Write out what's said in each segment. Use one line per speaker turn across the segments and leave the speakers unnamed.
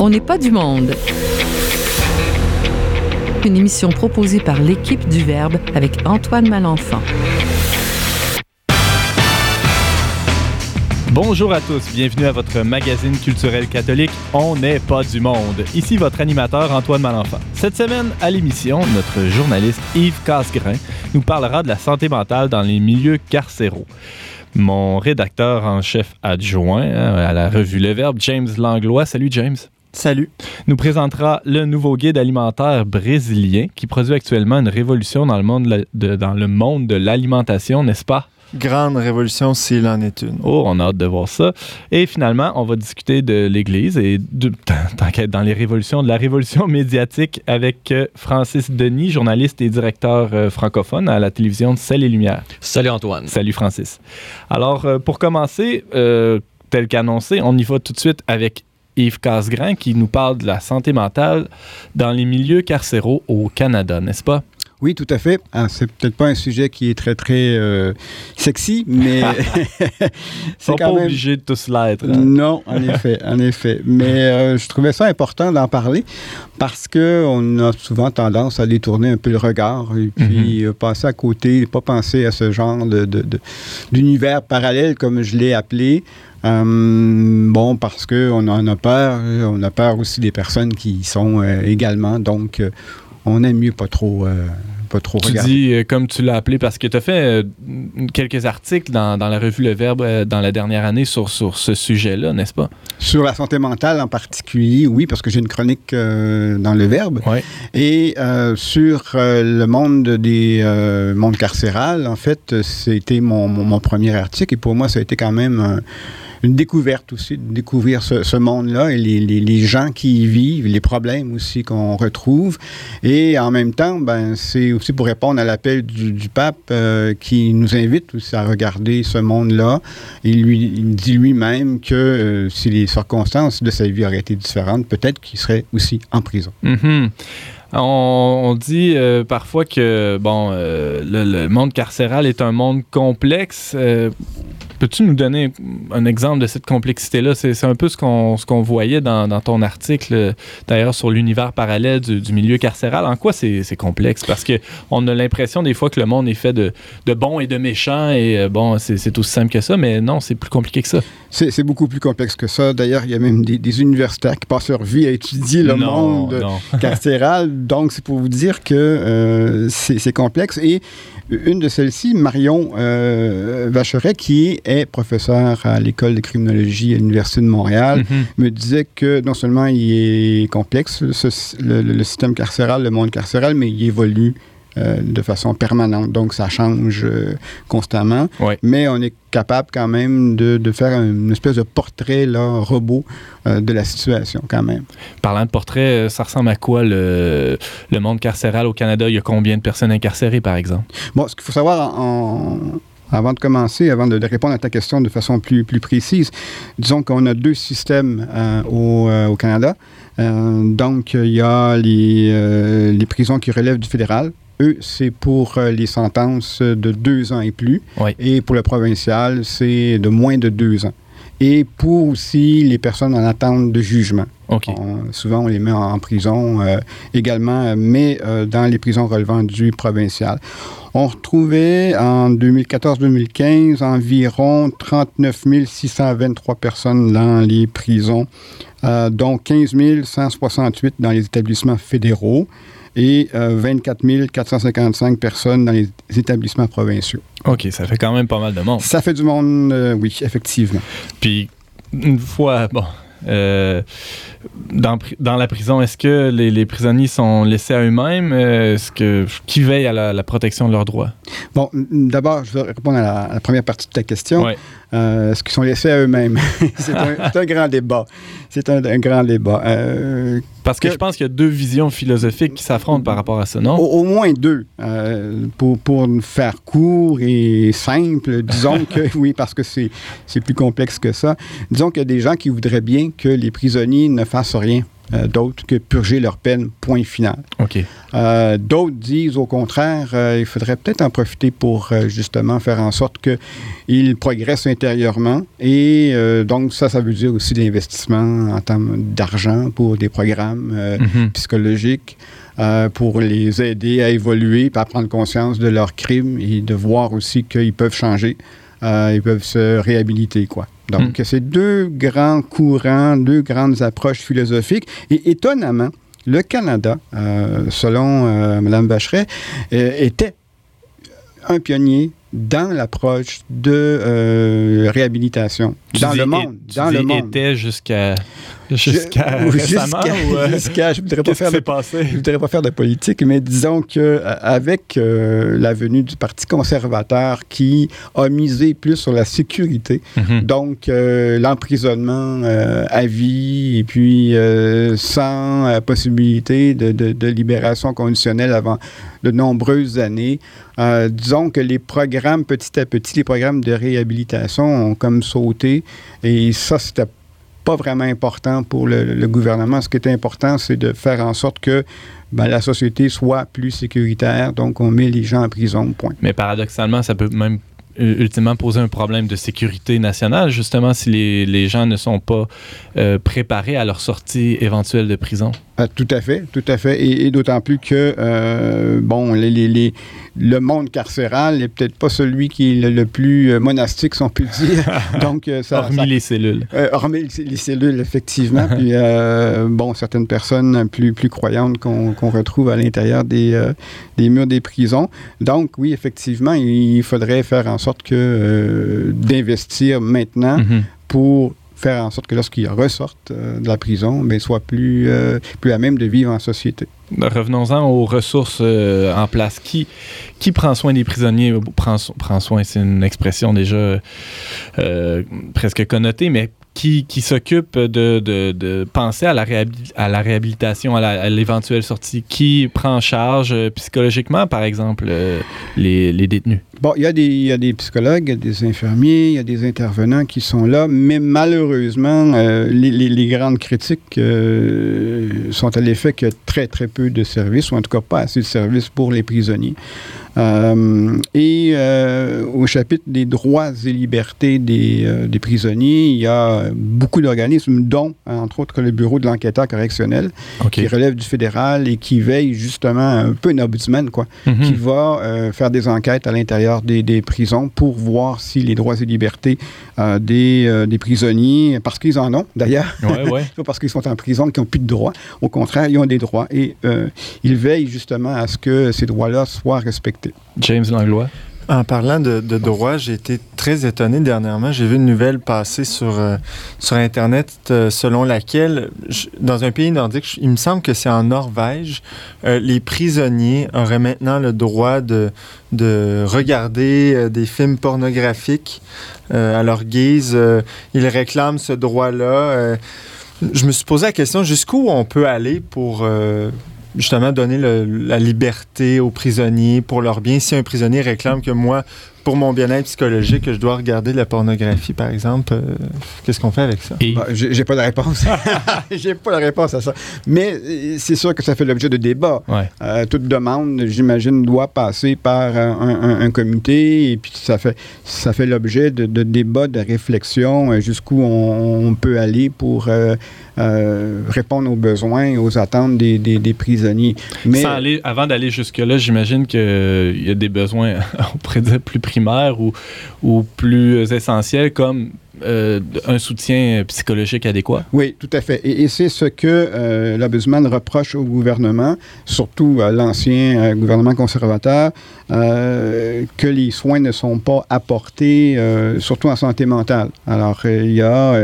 On n'est pas du monde. Une émission proposée par l'équipe du Verbe avec Antoine Malenfant.
Bonjour à tous, bienvenue à votre magazine culturel catholique On n'est pas du monde. Ici votre animateur Antoine Malenfant. Cette semaine à l'émission, notre journaliste Yves Casgrain nous parlera de la santé mentale dans les milieux carcéraux. Mon rédacteur en chef adjoint hein, à la revue Le Verbe, James Langlois. Salut James.
Salut.
Nous présentera le nouveau guide alimentaire brésilien qui produit actuellement une révolution dans le monde de, dans le monde de l'alimentation, n'est-ce pas?
Grande révolution s'il en est une.
Oh, on a hâte de voir ça. Et finalement, on va discuter de l'Église et de, tant qu'être dans les révolutions, de la révolution médiatique avec euh, Francis Denis, journaliste et directeur euh, francophone à la télévision de Celle et Lumière.
Salut Antoine.
Salut Francis. Alors, euh, pour commencer, tel qu'annoncé, on y va tout de suite avec Yves Casgrain qui nous parle de la santé mentale dans les milieux carcéraux au Canada, n'est-ce pas?
Oui, tout à fait. Ah, c'est peut-être pas un sujet qui est très, très euh, sexy, mais.
c'est pas même... obligé de tous l'être. Hein.
Non, en effet, en effet. Mais euh, je trouvais ça important d'en parler parce qu'on a souvent tendance à détourner un peu le regard et puis mhm. passer à côté, pas penser à ce genre d'univers de, parallèle, comme je l'ai appelé. Euh, bon, parce qu'on en a peur. On a peur aussi des personnes qui y sont également. Donc, on aime mieux pas trop, euh, pas trop
tu dis, euh, comme tu l'as appelé, parce que tu as fait euh, quelques articles dans, la revue Le Verbe dans la dernière année sur, sur ce sujet-là, n'est-ce pas?
Sur la santé mentale en particulier, oui, parce que j'ai une chronique dans Le Verbe. Et sur le monde des mondes carcéral, en fait, c'était mon, mon, premier article. Et pour moi, ça a été quand même une découverte aussi, de découvrir ce, monde-là et les, gens qui y vivent, les problèmes aussi qu'on retrouve. Et en même temps, ben, c'est aussi pour répondre à l'appel du, pape euh, qui nous invite aussi à regarder ce monde-là. Il, lui, dit lui-même que euh, si les circonstances de sa vie auraient été différentes, peut-être qu'il serait aussi en prison.
Mm-hmm. On, dit euh, parfois que bon, le, monde carcéral est un monde complexe. Peux-tu nous donner un exemple de cette complexité-là? C'est un peu ce qu'on qu'on voyait dans, dans, ton article, d'ailleurs, sur l'univers parallèle du, du, milieu carcéral. En quoi c'est complexe? Parce qu'on a l'impression des fois que le monde est fait de, de bons et de méchants, et euh, bon, c'est aussi simple que ça, mais non, c'est plus compliqué que ça.
C'est beaucoup plus complexe que ça. D'ailleurs, il y a même des, des, universitaires qui passent leur vie à étudier le monde carcéral. Donc, c'est pour vous dire que euh, c'est complexe. Et une de celles-ci, Marion euh, Vacheret, qui est professeur à l'école de criminologie à l'Université de Montréal, mhm. me disait que non seulement il est complexe, le, système carcéral, le monde carcéral, mais il évolue de façon permanente. Donc, ça change euh, constamment. Mais on est capable quand même de, de, faire une espèce de portrait là, robot euh, de la situation quand même.
Parlant de portrait, ça ressemble à quoi le, le, monde carcéral au Canada? Il y a combien de personnes incarcérées, par exemple?
Bon, ce qu'il faut savoir en, avant de commencer, avant de, répondre à ta question de façon plus, plus précise, disons qu'on a deux systèmes au, au, Canada. Donc, il y a les, les prisons qui relèvent du fédéral, eux, c'est pour euh, les sentences de deux ans et plus. Et pour le provincial, c'est de moins de deux ans. Et pour aussi les personnes en attente de jugement. Souvent, on les met en, prison euh, également, mais euh, dans les prisons relevant du provincial. On retrouvait en 2014-2015 environ 39 623 personnes dans les prisons, dont 15 168 dans les établissements fédéraux et 24 euh, 455 personnes dans les établissements provinciaux.
OK, ça fait quand même pas mal de monde.
Ça fait du monde, euh, oui, effectivement.
Puis, une fois, bon, euh, dans, dans, la prison, est-ce que les, les, prisonniers sont laissés à eux-mêmes? Est-ce que qui veille à la, protection de leurs droits?
Bon, d'abord, je vais répondre à la, première partie de ta question. est-ce qu'ils sont laissés à eux-mêmes? C'est un, un, grand débat. C'est un, un, grand débat.
Parce que, je pense qu'il y a deux visions philosophiques qui s'affrontent par rapport à ça, non?
Au, moins deux. Euh, pour, pour faire court et simple, disons que oui, parce que c'est plus complexe que ça. Disons qu'il y a des gens qui voudraient bien que les prisonniers ne fassent rien. euh, d'autres que purger leur peine, point final.
OK.
Euh, d'autres disent au contraire, euh, il faudrait peut-être en profiter pour justement faire en sorte qu'ils progressent intérieurement. Et donc ça, ça veut dire aussi l'investissement en termes d'argent pour des programmes
Mhm.
psychologiques, pour les aider à évoluer, à prendre conscience de leurs crimes et de voir aussi qu'ils peuvent changer, euh, ils peuvent se réhabiliter, quoi. Donc, c'est deux grands courants, deux grandes approches philosophiques. Et étonnamment, le Canada, euh, selon euh, Mme Bacheret, euh, était un pionnier dans l'approche de euh, réhabilitation
Tu
dans
dis
le monde.
tu
Dans le monde.
était jusqu'à jusqu'à
Je-
récemment
jusqu'à-
euh,
jusqu'à- je voudrais pas
qu'est-ce qui
faire de
s'est passé?
je ne voudrais pas faire de politique, mais disons que euh, avec euh, la venue du Parti conservateur qui a misé plus sur la sécurité,
Mhm.
donc euh, l'emprisonnement euh, à vie et puis sans possibilité de, de- de libération conditionnelle avant de nombreuses années, euh, disons que les programmes, petit à petit, les programmes de réhabilitation ont comme sauté et ça, c'était pas vraiment important pour le, gouvernement. Ce qui était important, c'est de faire en sorte que ben, la société soit plus sécuritaire. Donc, on met les gens en prison, point.
Mais paradoxalement, ça peut même euh, ultimement poser un problème de sécurité nationale, justement, si les, les gens ne sont pas euh, préparés à leur sortie éventuelle de prison.
Ah, tout à fait, tout à fait. Et, et d'autant plus que, euh, bon, les, les- les- le monde carcéral n'est peut-être pas celui qui est le, le plus euh, monastique, si on peut dire. Donc, euh, ça,
hormis
ça-
les cellules.
Euh, hormis les- les cellules, effectivement. Puis, euh, bon, certaines personnes plus, plus croyantes qu'on retrouve à l'intérieur des, des murs des prisons. Donc, oui, effectivement, il faudrait faire en sorte que d'investir maintenant
Mhm.
pour faire en sorte que lorsqu'ils ressortent euh, de la prison, ils soient plus, euh, plus à même de vivre en société.
Revenons-en aux ressources euh, en place. Qui, qui prend soin des prisonniers? Prend, prend soin, c'est une expression déjà euh, presque connotée, mais qui, qui s'occupe de, de- penser à la, à la réhabilitation, à l'éventuelle sortie? Qui prend en charge euh, psychologiquement, par exemple, les, les détenus?
Bon, il y, a des, psychologues, il y a des infirmiers, il y a des intervenants qui sont là, mais malheureusement, les, les- grandes critiques sont à l'effet a très, très peu de services, ou en tout cas pas assez de services pour les prisonniers. Euh, et euh, au chapitre des droits et libertés des, euh, des prisonniers, il y a beaucoup d'organismes, dont, entre autres, le Bureau de l'enquêteur correctionnel, qui relève du fédéral et qui veille justement un peu un ombudsman, quoi
Mhm.
qui va faire des enquêtes à l'intérieur des, des prisons pour voir si les droits et libertés des, des prisonniers, parce qu'ils en ont d'ailleurs,
Ouais, ouais.
pas parce qu'ils sont en prison qu'ils n'ont plus de droits. Au contraire, ils ont des droits et euh, ils veillent justement à ce que ces droits-là soient respectés.
James Langlois?
En parlant de, droit, j'ai été très étonné dernièrement. J'ai vu une nouvelle passer sur, euh, sur Internet euh, selon laquelle, dans un pays nordique, il me semble que c'est en Norvège, euh, les prisonniers auraient maintenant le droit de, de regarder des films pornographiques à leur guise. Ils réclament ce droit-là. Je me suis posé la question jusqu'où on peut aller pour justement donner le- la liberté aux prisonniers pour leur bien. Si un prisonnier réclame que moi, pour mon bien-être psychologique, je dois regarder de la pornographie, par exemple, euh, qu'est-ce qu'on fait avec ça?
Et
Bah, J'ai j'ai pas de réponse. J'ai pas la réponse à ça. Mais euh, c'est sûr que ça fait l'objet de débats.
ouais.
Euh, toute demande, j'imagine, doit passer par un, un- un comité et puis ça fait, ça fait l'objet de, de débats, de réflexions jusqu'où on, on peut aller pour euh, euh, répondre aux besoins et aux attentes des, des- prisonniers. Mais
avant d'aller jusque-là, j'imagine qu'il y a des besoins, on pourrait dire, plus primaires ou, ou plus essentiels, comme euh, un soutien psychologique adéquat?
oui, tout à fait. Et, et c'est ce que euh, l'Ombudsman reproche au gouvernement, surtout à l'ancien euh, gouvernement conservateur, euh, que les soins ne sont pas apportés, surtout en santé mentale. Alors, il y a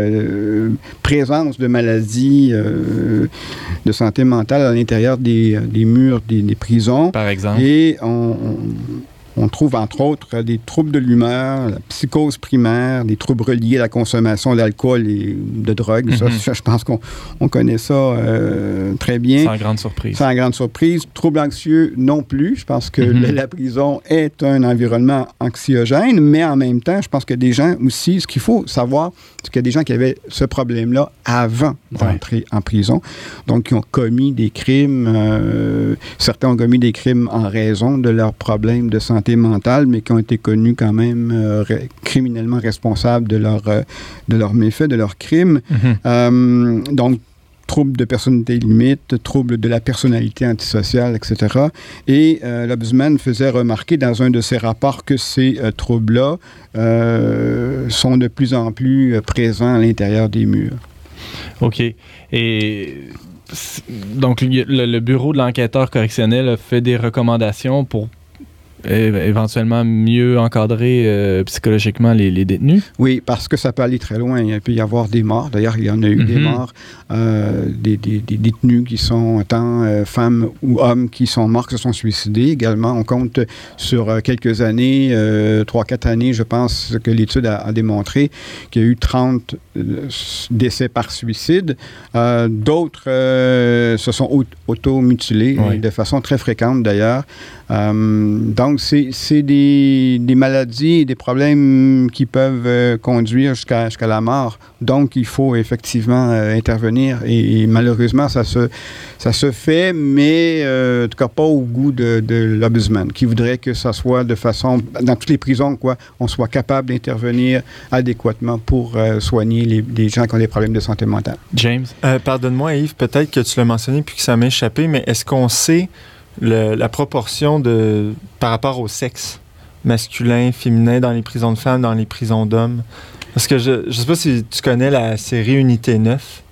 présence de maladies de santé mentale à l'intérieur des, des murs des, des prisons.
Par exemple.
Et on, on- on trouve entre autres des troubles de l'humeur, la psychose primaire, des troubles reliés à la consommation d'alcool et de drogue.
Mhm.
ça, je pense qu'on on connaît ça euh, très bien.
Sans grande surprise.
Sans grande surprise. Troubles anxieux non plus. Je pense que
Mhm.
la, la prison est un environnement anxiogène, mais en même temps, je pense que des gens aussi, ce qu'il faut savoir, c'est qu'il y a des gens qui avaient ce problème-là avant d'entrer en prison, donc qui ont commis des crimes. euh, certains ont commis des crimes en raison de leurs problèmes de santé mentale, mais qui ont été connus quand même euh, criminellement responsables de leurs euh, de leurs méfaits, de leurs crimes.
Mhm.
Euh, donc, troubles de personnalité limite, troubles de la personnalité antisociale, etc. Et euh, l'Ombudsman faisait remarquer dans un de ses rapports que ces euh, troubles-là euh, sont de plus en plus présents à l'intérieur des murs.
OK. Et donc, le, le bureau de l'enquêteur correctionnel a fait des recommandations pour éventuellement mieux encadrer euh, psychologiquement les, les détenus?
Oui, parce que ça peut aller très loin. Il peut y avoir des morts. D'ailleurs, il y en a eu des
Mhm.
morts, euh, des, des- des détenus qui sont tant euh, femmes ou hommes qui sont morts, qui se sont suicidés. Également, on compte sur quelques années, trois, quatre années, je pense que l'étude a, a démontré qu'il y a eu 30 euh, décès par suicide. D'autres se sont au- auto-mutilés
Oui.
de façon très fréquente d'ailleurs. Euh, donc, c'est des, des maladies et des problèmes qui peuvent euh, conduire jusqu'à la mort. Donc, il faut effectivement euh, intervenir. Et, et malheureusement, ça se, ça se fait, mais euh, en tout cas pas au goût de, de l'Ombudsman, qui voudrait que ça soit de façon, dans toutes les prisons, quoi, on soit capable d'intervenir adéquatement pour euh, soigner les, les gens qui ont des problèmes de santé mentale.
James?
Euh, Pardonne-moi, Yves, peut-être que tu l'as mentionné puis que ça m'a échappé, mais est-ce qu'on sait le- la proportion de par rapport au sexe masculin, féminin dans les prisons de femmes, dans les prisons d'hommes? Parce que je ne sais pas si tu connais la série Unité 9.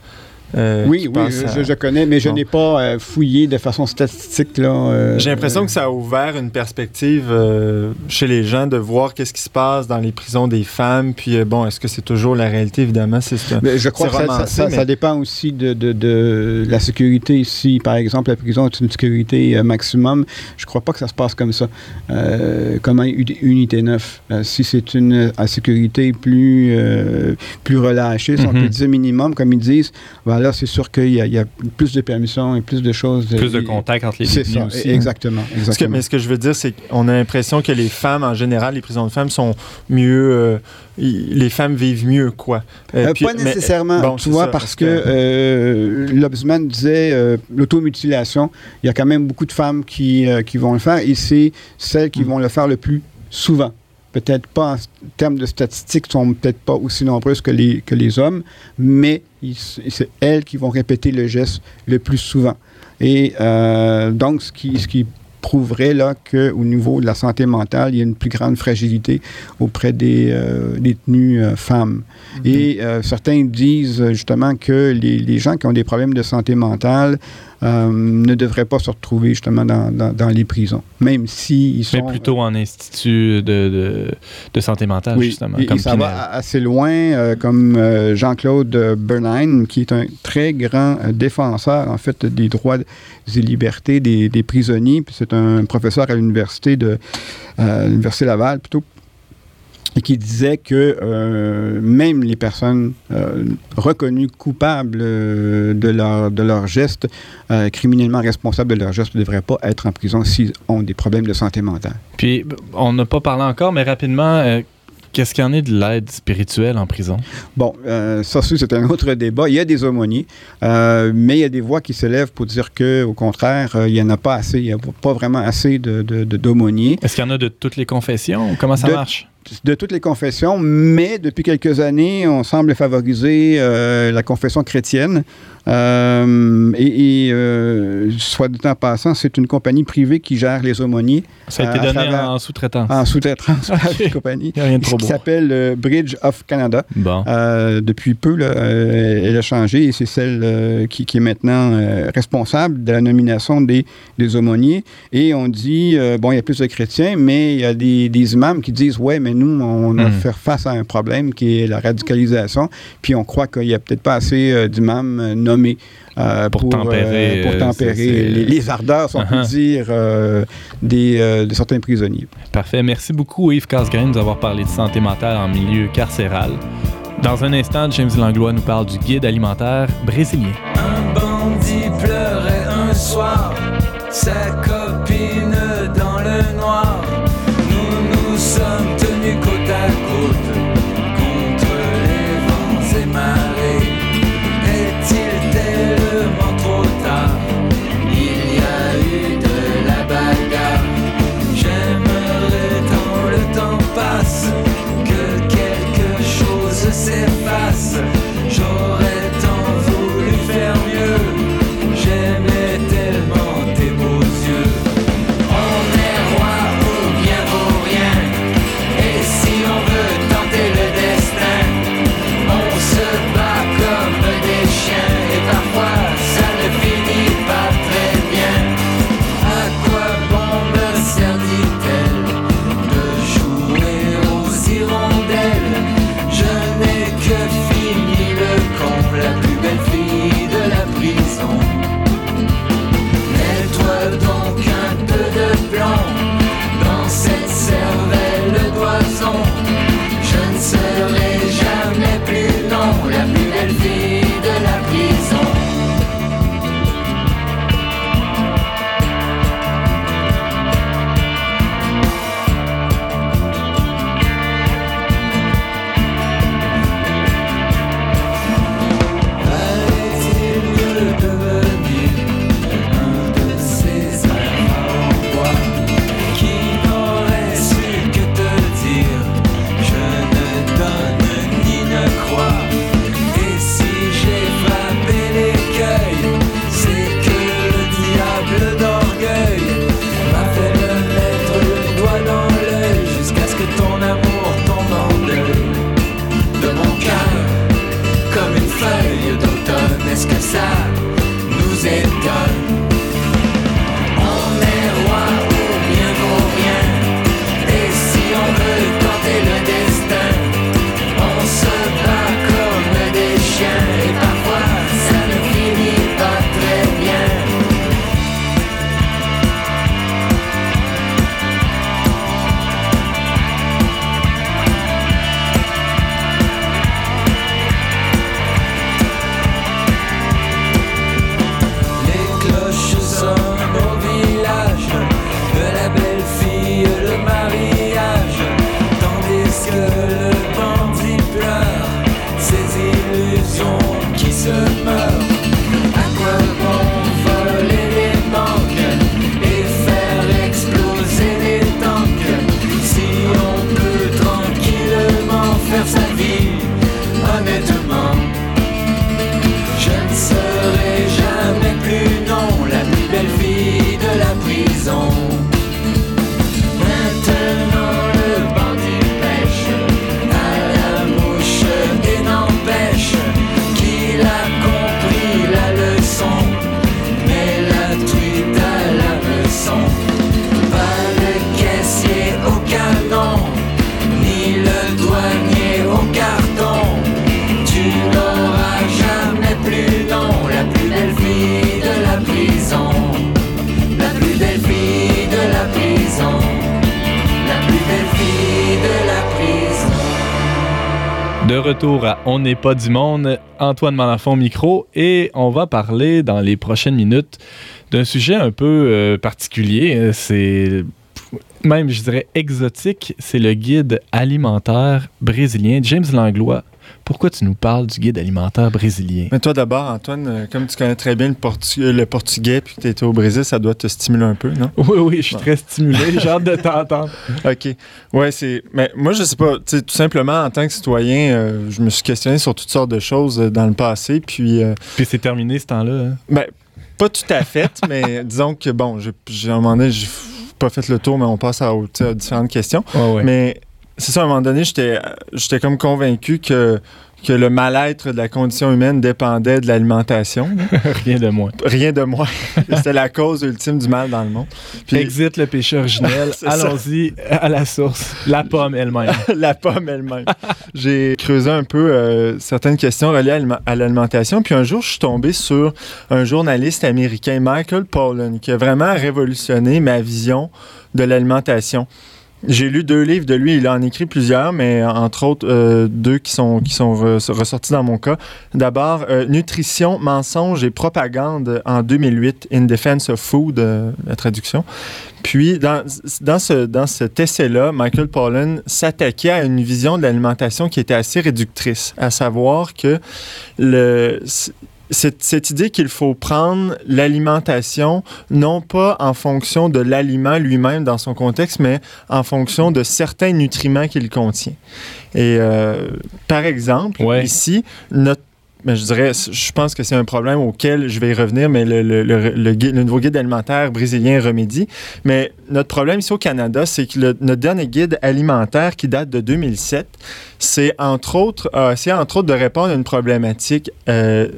Euh,
oui, oui, je,
à-
je connais, mais je
Bon.
n'ai pas euh, fouillé de façon statistique. là. euh,
J'ai l'impression que ça a ouvert une perspective euh, chez les gens de voir qu'est-ce qui se passe dans les prisons des femmes. Puis, euh, bon, est-ce que c'est toujours la réalité? Évidemment, c'est ça.
Mais je crois que ça, ça-
mais-
dépend aussi de, de- de la sécurité ici. Par exemple, la prison est une sécurité euh, maximum. Je crois pas que ça se passe comme ça. Euh, comme Unité 9. Euh, si c'est une sécurité plus, euh, plus relâchée, si on
Mhm.
peut dire minimum, comme ils disent, ben là, c'est sûr qu'il y, a- il y a plus de permissions et plus de choses.
Plus de
et-
contact entre les détenus
ça,
aussi.
exactement.
Ce que-
exactement.
mais ce que je veux dire, c'est qu'on a l'impression que les femmes, en général, les prisons de femmes sont mieux. euh, les femmes vivent mieux, quoi. Euh,
Euh,
puis-
pas
mais-
nécessairement,
bon,
tu vois,
ça,
parce que,
que-
euh, l'Ombudsman disait euh, l'automutilation, il y a quand même beaucoup de femmes qui, euh, qui vont le faire et c'est celles qui
Mm.
vont le faire le plus souvent. Peut-être pas en termes de statistiques, sont peut-être pas aussi nombreuses que les, que les hommes, mais c'est elles qui vont répéter le geste le plus souvent. Et euh, donc, ce qui, ce qui prouverait là qu'au niveau de la santé mentale, il y a une plus grande fragilité auprès des euh, détenues euh, femmes. Et euh, certains disent justement que les, les gens qui ont des problèmes de santé mentale euh, ne devraient pas se retrouver justement dans, dans- dans les prisons, même s'ils sont...
Mais plutôt en institut de, de, de santé mentale,
Oui,
justement.
et,
comme
et ça
Pinel.
va assez loin, euh, comme euh, Jean-Claude Bernheim, qui est un très grand défenseur, en fait, des droits et libertés des, des prisonniers. Puis c'est un professeur à l'université de l'université Laval, plutôt, et qui disait que euh, même les personnes euh, reconnues coupables euh, de leur, de leur geste, euh, criminellement responsables de leur geste, ne devraient pas être en prison s'ils ont des problèmes de santé mentale.
Puis, on n'a pas parlé encore, mais rapidement, qu'est-ce qu'il y en est de l'aide spirituelle en prison?
Bon, euh, ça, aussi, c'est un autre débat. Il y a des aumôniers, euh, mais il y a des voix qui s'élèvent pour dire que, au contraire, euh, il n'y en a pas assez. Il n'y a pas vraiment assez de, de- de- d'aumôniers.
Est-ce qu'il y en a de toutes les confessions? Comment ça
De-
marche?
De toutes les confessions, mais depuis quelques années, on semble favoriser euh, la confession chrétienne. Euh, et, et, euh, soit dit en passant, c'est une compagnie privée qui gère les aumôniers
Ça a été donné
travers-
en sous-traitance.
en sous-traitance par
Ok.
une compagnie
Il n'y a rien de trop
qui s'appelle Bridge of Canada.
Bon.
Depuis peu, là, elle a changé et c'est celle qui, qui est maintenant responsable de la nomination des, des aumôniers. Et on dit, bon, il y a plus de chrétiens, mais il y a des, des imams qui disent, ouais, mais nous, on a
Mhm.
fait face à un problème qui est la radicalisation, puis on croit qu'il n'y a peut-être pas assez euh, d'imams euh, nommés euh,
Pour tempérer,
pour
euh,
tempérer les, les ardeurs, si on peut
Uh-huh.
dire, euh, des, euh, de certains prisonniers.
Parfait. Merci beaucoup, Yves Casgrain, de nous avoir parlé de santé mentale en milieu carcéral. Dans un instant, James Langlois nous parle du guide alimentaire brésilien.
Un bandit pleurait un soir, sa à On
n'est pas du monde, Antoine au micro, et on va parler dans les prochaines minutes d'un sujet un peu euh, particulier. C'est même, je dirais, exotique. C'est le guide alimentaire brésilien. James Langlois, pourquoi tu nous parles du guide alimentaire brésilien?
Mais toi d'abord, Antoine, euh, comme tu connais très bien le, portu- euh, le portugais puis que tu étais au Brésil, ça doit te stimuler un peu, non?
Oui, oui, je suis
Bon.
très stimulé. J'ai hâte de t'entendre.
OK. Ouais, c'est. Mais moi, je sais pas. Tout simplement, en tant que citoyen, euh, je me suis questionné sur toutes sortes de choses euh, dans le passé. Puis, euh,
Puis c'est terminé ce temps-là. hein?
ben, pas tout à fait, mais disons que, bon, j'ai un moment donné, j'ai pas fait le tour, mais on passe à, différentes questions.
Ouais.
Mais c'est ça, à un moment donné, j'étais j'étais comme convaincu que, que le mal-être de la condition humaine dépendait de l'alimentation.
Rien de moins.
Rien de moins. C'était la cause ultime du mal dans le monde. Puis
Exit le péché originel. Allons-y à la source. La pomme elle-même.
la pomme elle-même. J'ai creusé un peu euh, certaines questions reliées à l'alimentation. Puis un jour, je suis tombé sur un journaliste américain, Michael Pollan, qui a vraiment révolutionné ma vision de l'alimentation. J'ai lu deux livres de lui, il en écrit plusieurs, mais entre autres euh, deux qui sont, qui sont re- ressortis dans mon cas. D'abord, euh, Nutrition, mensonge et propagande en 2008, In Defense of Food, euh, la traduction. Puis, dans, dans, ce, dans cet essai-là, Michael Pollan s'attaquait à une vision de l'alimentation qui était assez réductrice, à savoir que le, cette, cette idée qu'il faut prendre l'alimentation non pas en fonction de l'aliment lui-même dans son contexte, mais en fonction de certains nutriments qu'il contient. Et euh, par exemple,
Ouais.
ici, notre mais je dirais, je pense que c'est un problème auquel je vais y revenir, mais le, le- le- nouveau guide alimentaire brésilien remédie. Mais notre problème ici au Canada, c'est que notre dernier guide alimentaire qui date de 2007, c'est entre autres, essayé entre autres de répondre à une problématique euh,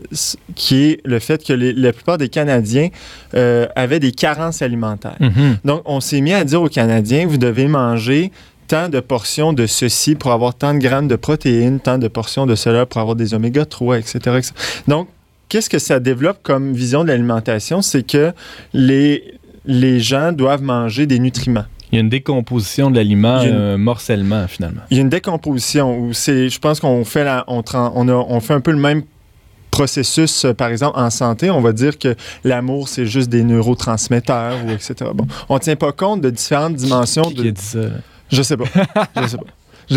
qui est le fait que les- la plupart des Canadiens euh, avaient des carences alimentaires.
Mhm.
Donc, on s'est mis à dire aux Canadiens, vous devez manger tant de portions de ceci pour avoir tant de grammes de protéines, tant de portions de cela pour avoir des oméga 3, etc. etc. Donc, qu'est-ce que ça développe comme vision de l'alimentation? C'est que les, les gens doivent manger des nutriments.
Il y a une décomposition de l'aliment, un morcellement finalement.
Il y a une décomposition où c'est, je pense qu'on fait, la, on, tran- on, a- on fait un peu le même processus, euh, par exemple, en santé. On va dire que l'amour, c'est juste des neurotransmetteurs, ou etc. Bon, on ne tient pas compte de différentes dimensions.
Qui
De,
ça? là?
Je sais pas. Je sais pas.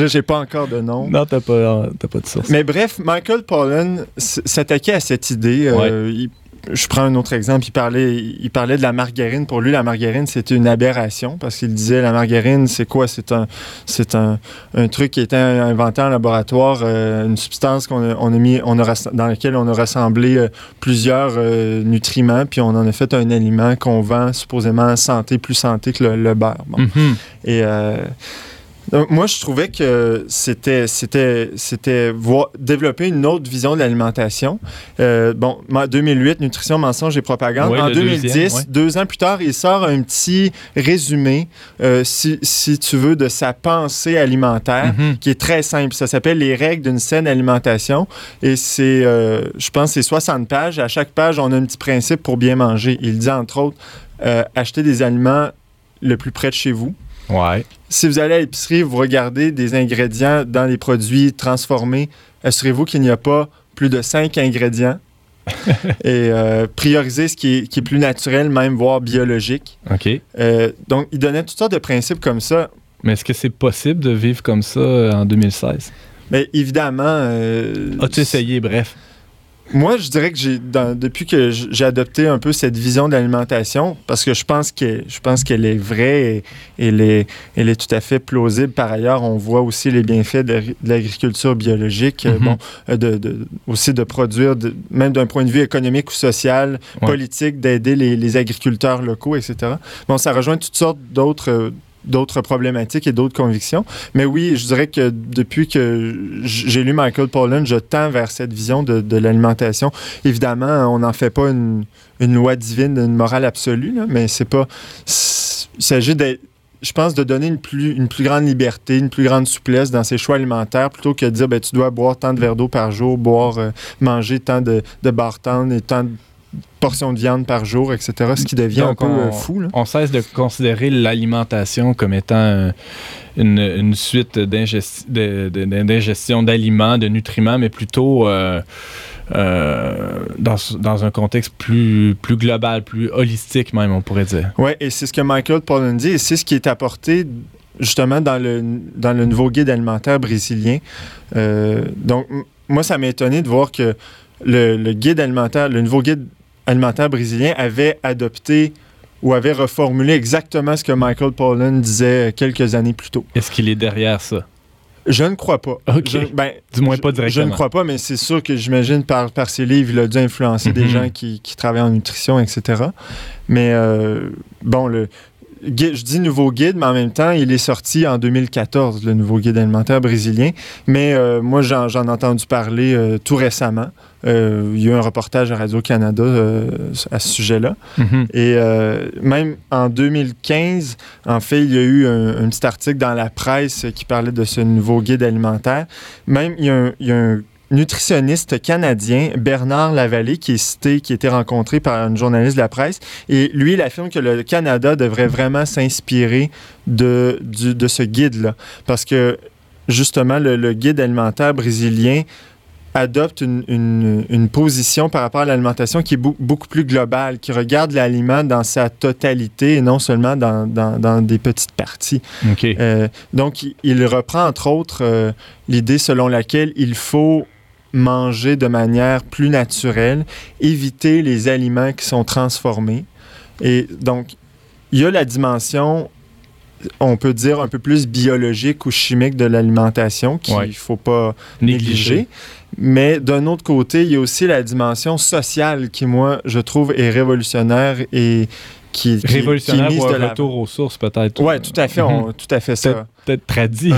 J'ai pas encore de nom.
Non, t'as pas, pas de source.
Mais bref, Michael Pollan s'attaquait à cette idée. euh, il- je prends un autre exemple. Il parlait, il parlait de la margarine. Pour lui, la margarine, c'était une aberration parce qu'il disait la margarine, c'est quoi? C'est un, c'est un, un truc qui a été inventé en laboratoire, euh, une substance qu'on a, on a mis, on a, dans laquelle on a rassemblé euh, plusieurs euh, nutriments, puis on en a fait un aliment qu'on vend supposément santé, plus santé que le, le beurre. Bon.
Mhm.
Et moi, je trouvais que c'était, c'était, c'était voir- développer une autre vision de l'alimentation. Euh, bon, en 2008, Nutrition, mensonge et propagande. En
le
2010,
deuxième, ouais.
deux ans plus tard, il sort un petit résumé, euh, si, si tu veux, de sa pensée alimentaire
Mhm.
qui est très simple. Ça s'appelle Les règles d'une saine alimentation. Et c'est, euh, je pense, c'est 60 pages. À chaque page, on a un petit principe pour bien manger. Il dit, entre autres, euh, acheter des aliments le plus près de chez vous.
Ouais.
Si vous allez à l'épicerie, vous regardez des ingrédients dans les produits transformés, assurez-vous qu'il n'y a pas plus de 5 ingrédients. et euh, priorisez ce qui est, qui est plus naturel, même voire biologique.
OK.
Euh, donc, il donnait toutes sortes de principes comme ça.
Mais est-ce que c'est possible de vivre comme ça euh, en 2016?
Mais évidemment. euh,
As-tu essayé, bref?
Moi, je dirais que j'ai dans- depuis que j'ai adopté un peu cette vision de l'alimentation, parce que je pense que je pense qu'elle est vraie et elle est, elle est tout à fait plausible. Par ailleurs, on voit aussi les bienfaits de, de l'agriculture biologique, euh,
Mhm.
bon, euh, de, de- aussi de produire, de- même d'un point de vue économique ou social,
Ouais.
politique, d'aider les, les agriculteurs locaux, etc. Bon, ça rejoint toutes sortes d'autres. D'autres problématiques et d'autres convictions. Mais oui, je dirais que depuis que j'ai lu Michael Pollan, je tends vers cette vision de, l'alimentation. Évidemment, on n'en fait pas une, loi divine, une morale absolue, mais c'est pas. Il s'agit. Je pense de donner une plus, grande liberté, une plus grande souplesse dans ses choix alimentaires plutôt que de dire ben, tu dois boire tant de verres d'eau par jour, boire, euh, manger tant de, de et tant de portions de viande par jour, etc. Ce qui devient
Donc,
un peu
on-
euh, fou. Là.
On cesse de considérer l'alimentation comme étant euh, une, une suite d'ingestion d'aliments, de nutriments, mais plutôt euh, euh, dans, dans un contexte plus, plus global, plus holistique même, on pourrait dire.
Oui, et c'est ce que Michael Pollan dit, et c'est ce qui est apporté justement dans le, dans le nouveau guide alimentaire brésilien. Euh, donc, moi, ça m'a étonné de voir que le, le guide alimentaire, le nouveau guide alimentaire brésilien avait adopté ou avait reformulé exactement ce que Michael Pollan disait quelques années plus tôt.
Est-ce qu'il est derrière ça?
Je ne crois pas.
OK.
Je, ben,
Du moins pas
je- Je
directement.
ne crois pas, mais c'est sûr que j'imagine par, par ses livres, il a dû influencer des
Mhm.
gens qui, qui travaillent en nutrition, etc. Mais euh, bon, le, je dis nouveau guide, mais en même temps, il est sorti en 2014, le nouveau guide alimentaire brésilien. Mais euh, moi, j'en ai entendu parler euh, tout récemment. Euh, il y a eu un reportage à Radio-Canada à ce sujet-là.
Mhm.
Et même en 2015, en fait, il y a eu un, un petit article dans la presse qui parlait de ce nouveau guide alimentaire. Même, il y a un, il y a un nutritionniste canadien, Bernard Lavallée, qui est cité, qui a été rencontré par une journaliste de la presse. Et lui, il affirme que le Canada devrait vraiment s'inspirer de, du- de ce guide-là. Parce que, justement, le, le guide alimentaire brésilien adopte une, une- une position par rapport à l'alimentation qui est beau- beaucoup plus globale, qui regarde l'aliment dans sa totalité et non seulement dans, dans- dans des petites parties. Euh, donc, il, il reprend entre autres euh, l'idée selon laquelle il faut manger de manière plus naturelle, éviter les aliments qui sont transformés. Et donc, il y a la dimension, on peut dire, un peu plus biologique ou chimique de l'alimentation qu'il ne faut pas négliger. Mais d'un autre côté, il y a aussi la dimension sociale qui, moi, je trouve est révolutionnaire et qui, qui-
Révolutionnaire
qui est mise
ou un retour aux sources, peut-être.
Oui, tout à fait, on- tout à fait ça.
Peut-être traduit.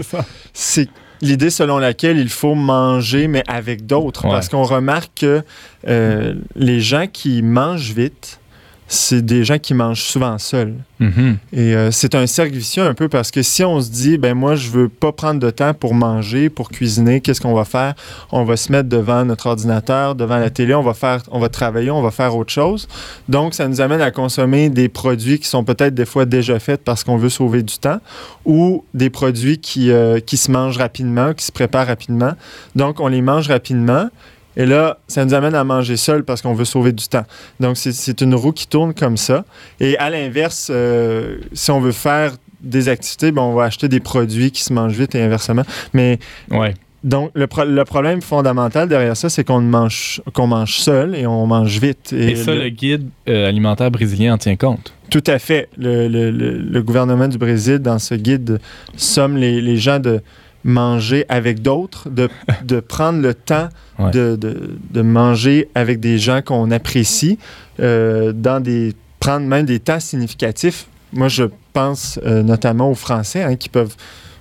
C'est l'idée selon laquelle il faut manger, mais avec d'autres.
Ouais.
Parce qu'on remarque que euh, les gens qui mangent vite, c'est des gens qui mangent souvent seuls.
Mhm.
Et euh, c'est un cercle vicieux un peu parce que si on se dit, ben moi, je veux pas prendre de temps pour manger, pour cuisiner, qu'est-ce qu'on va faire? On va se mettre devant notre ordinateur, devant la télé, on va faire, on va travailler, on va faire autre chose. Donc, ça nous amène à consommer des produits qui sont peut-être des fois déjà faits parce qu'on veut sauver du temps ou des produits qui, euh, qui se mangent rapidement, qui se préparent rapidement. Donc, on les mange rapidement. Et là, ça nous amène à manger seul parce qu'on veut sauver du temps. Donc, c'est- une roue qui tourne comme ça. Et à l'inverse, euh, si on veut faire des activités, ben, on va acheter des produits qui se mangent vite et inversement. Mais
Ouais.
donc, le, pro- le problème fondamental derrière ça, c'est qu'on mange, qu'on mange seul et on mange vite.
Et, ça,
le-
le guide euh, alimentaire brésilien en tient compte.
tout à fait. Le, le- le- le gouvernement du Brésil, dans ce guide, somme les, les gens de manger avec d'autres, de, de prendre le temps
Ouais.
de, de- de manger avec des gens qu'on apprécie, euh, dans des prendre même des temps significatifs. Moi, je pense euh, notamment aux Français hein, qui peuvent.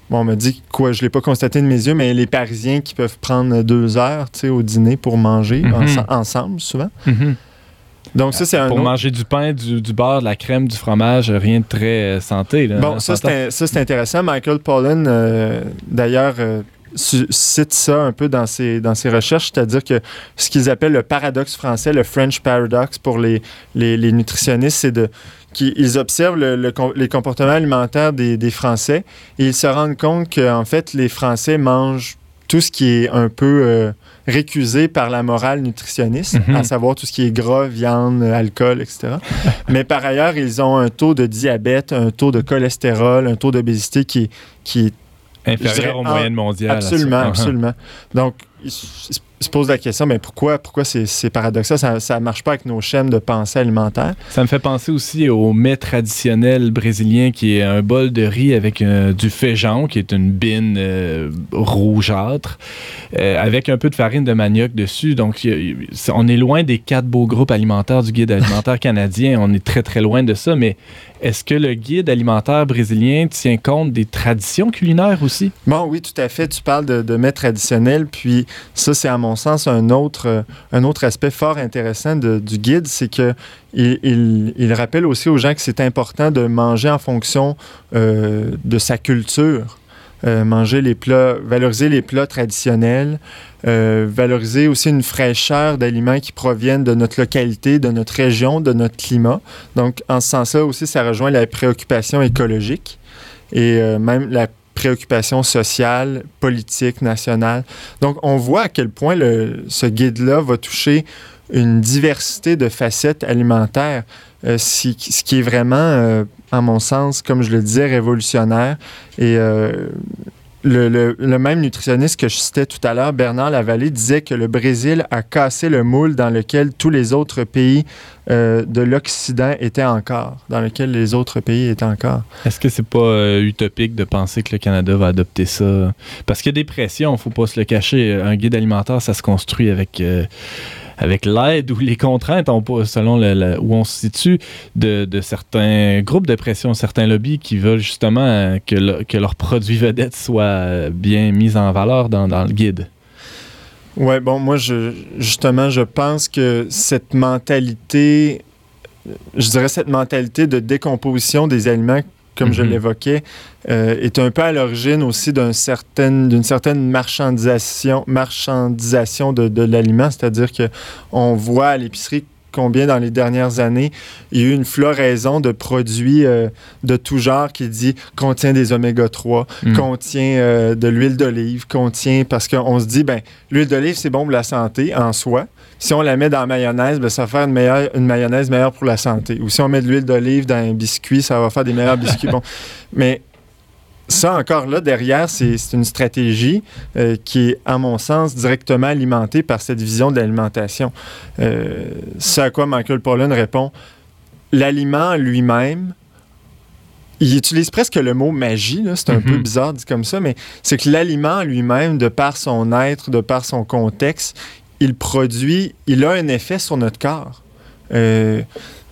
Bon, on me dit quoi, je ne l'ai pas constaté de mes yeux, mais les Parisiens qui peuvent prendre deux heures au dîner pour manger
Mhm.
ense- ensemble, souvent. Donc, ça, c'est un
Pour
autre-
manger du pain, du, du beurre, de la crème, du fromage, rien de très euh, santé. Là,
Bon,
On
ça, c'est intéressant. Michael Pollan, euh, d'ailleurs, euh, cite ça un peu dans ses, dans ses recherches, c'est-à-dire que ce qu'ils appellent le paradoxe français, le French paradox pour les, les, les nutritionnistes, c'est de qu'ils observent le- le com- les comportements alimentaires des, des Français et ils se rendent compte qu'en fait, les Français mangent tout ce qui est un peu euh, récusé par la morale nutritionniste,
Mhm.
à savoir tout ce qui est gras, viande, alcool, etc. Mais par ailleurs, ils ont un taux de diabète, un taux de cholestérol, un taux d'obésité qui, est- qui est
Inférieur
dirais,
aux
en-
moyennes mondiales.
absolument,
ça.
absolument. Donc, se posent la question, mais pourquoi, pourquoi c'est, paradoxal? Ça ne marche pas avec nos chaînes de pensée alimentaire.
Ça me fait penser aussi au mets traditionnel brésilien qui est un bol de riz avec euh, du feijão, qui est une bine euh, rougeâtre, euh, avec un peu de farine de manioc dessus. Donc, y on est loin des quatre beaux groupes alimentaires du guide alimentaire canadien. On est très, très loin de ça. Mais est-ce que le guide alimentaire brésilien tient compte des traditions culinaires aussi?
Bon, oui, tout à fait. Tu parles de, de mets traditionnels, puis ça, c'est à mon sens un autre, euh, un autre aspect fort intéressant du guide, c'est que il, il- rappelle aussi aux gens que c'est important de manger en fonction euh, de sa culture. Euh, manger les plats, valoriser les plats traditionnels, valoriser aussi une fraîcheur d'aliments qui proviennent de notre localité, de notre région, de notre climat. Donc, en ce sens-là aussi, ça rejoint la préoccupation écologique et même la préoccupation sociale, politique, nationale. Donc, on voit à quel point ce guide-là va toucher une diversité de facettes alimentaires, euh, ce qui est vraiment, euh, à mon sens, comme je le disais, révolutionnaire. Et euh, le, le- même nutritionniste que je citais tout à l'heure, Bernard Lavallée, disait que le Brésil a cassé le moule dans lequel tous les autres pays euh, de l'Occident étaient encore, dans lequel les autres pays étaient encore.
Est-ce que c'est pas euh, utopique de penser que le Canada va adopter ça? Parce qu'il y a des pressions, faut pas se le cacher. Un guide alimentaire, ça se construit avec, euh, avec l'aide ou les contraintes, on- selon où on se situe, de, certains groupes de pression, certains lobbies qui veulent justement euh, que, le- que leurs produits vedettes soient euh, bien mis en valeur dans, le guide.
Ouais, bon, moi, je, justement, je pense que cette mentalité, je dirais cette mentalité de décomposition des aliments, comme je
Mhm.
l'évoquais, euh, est un peu à l'origine aussi d'une certaine marchandisation, marchandisation de, de l'aliment, c'est-à-dire que on voit à l'épicerie combien dans les dernières années, il y a eu une floraison de produits euh, de tout genre qui dit contient des oméga 3,
Mm.
contient euh, de l'huile d'olive, contient parce qu'on se dit ben l'huile d'olive c'est bon pour la santé en soi. Si on la met dans la mayonnaise, ben, ça va faire une, meilleure, une mayonnaise meilleure pour la santé. Ou si on met de l'huile d'olive dans un biscuit, ça va faire des meilleurs biscuits. Bon, mais ça encore là derrière, c'est une stratégie euh, qui est, à mon sens, directement alimentée par cette vision de l'alimentation. Euh, ce à quoi Michael Pollan répond l'aliment lui-même il utilise presque le mot magie, c'est un
Mhm.
peu bizarre dit comme ça, mais c'est que l'aliment lui-même, de par son être, de par son contexte, il produit, il a un effet sur notre corps. Euh,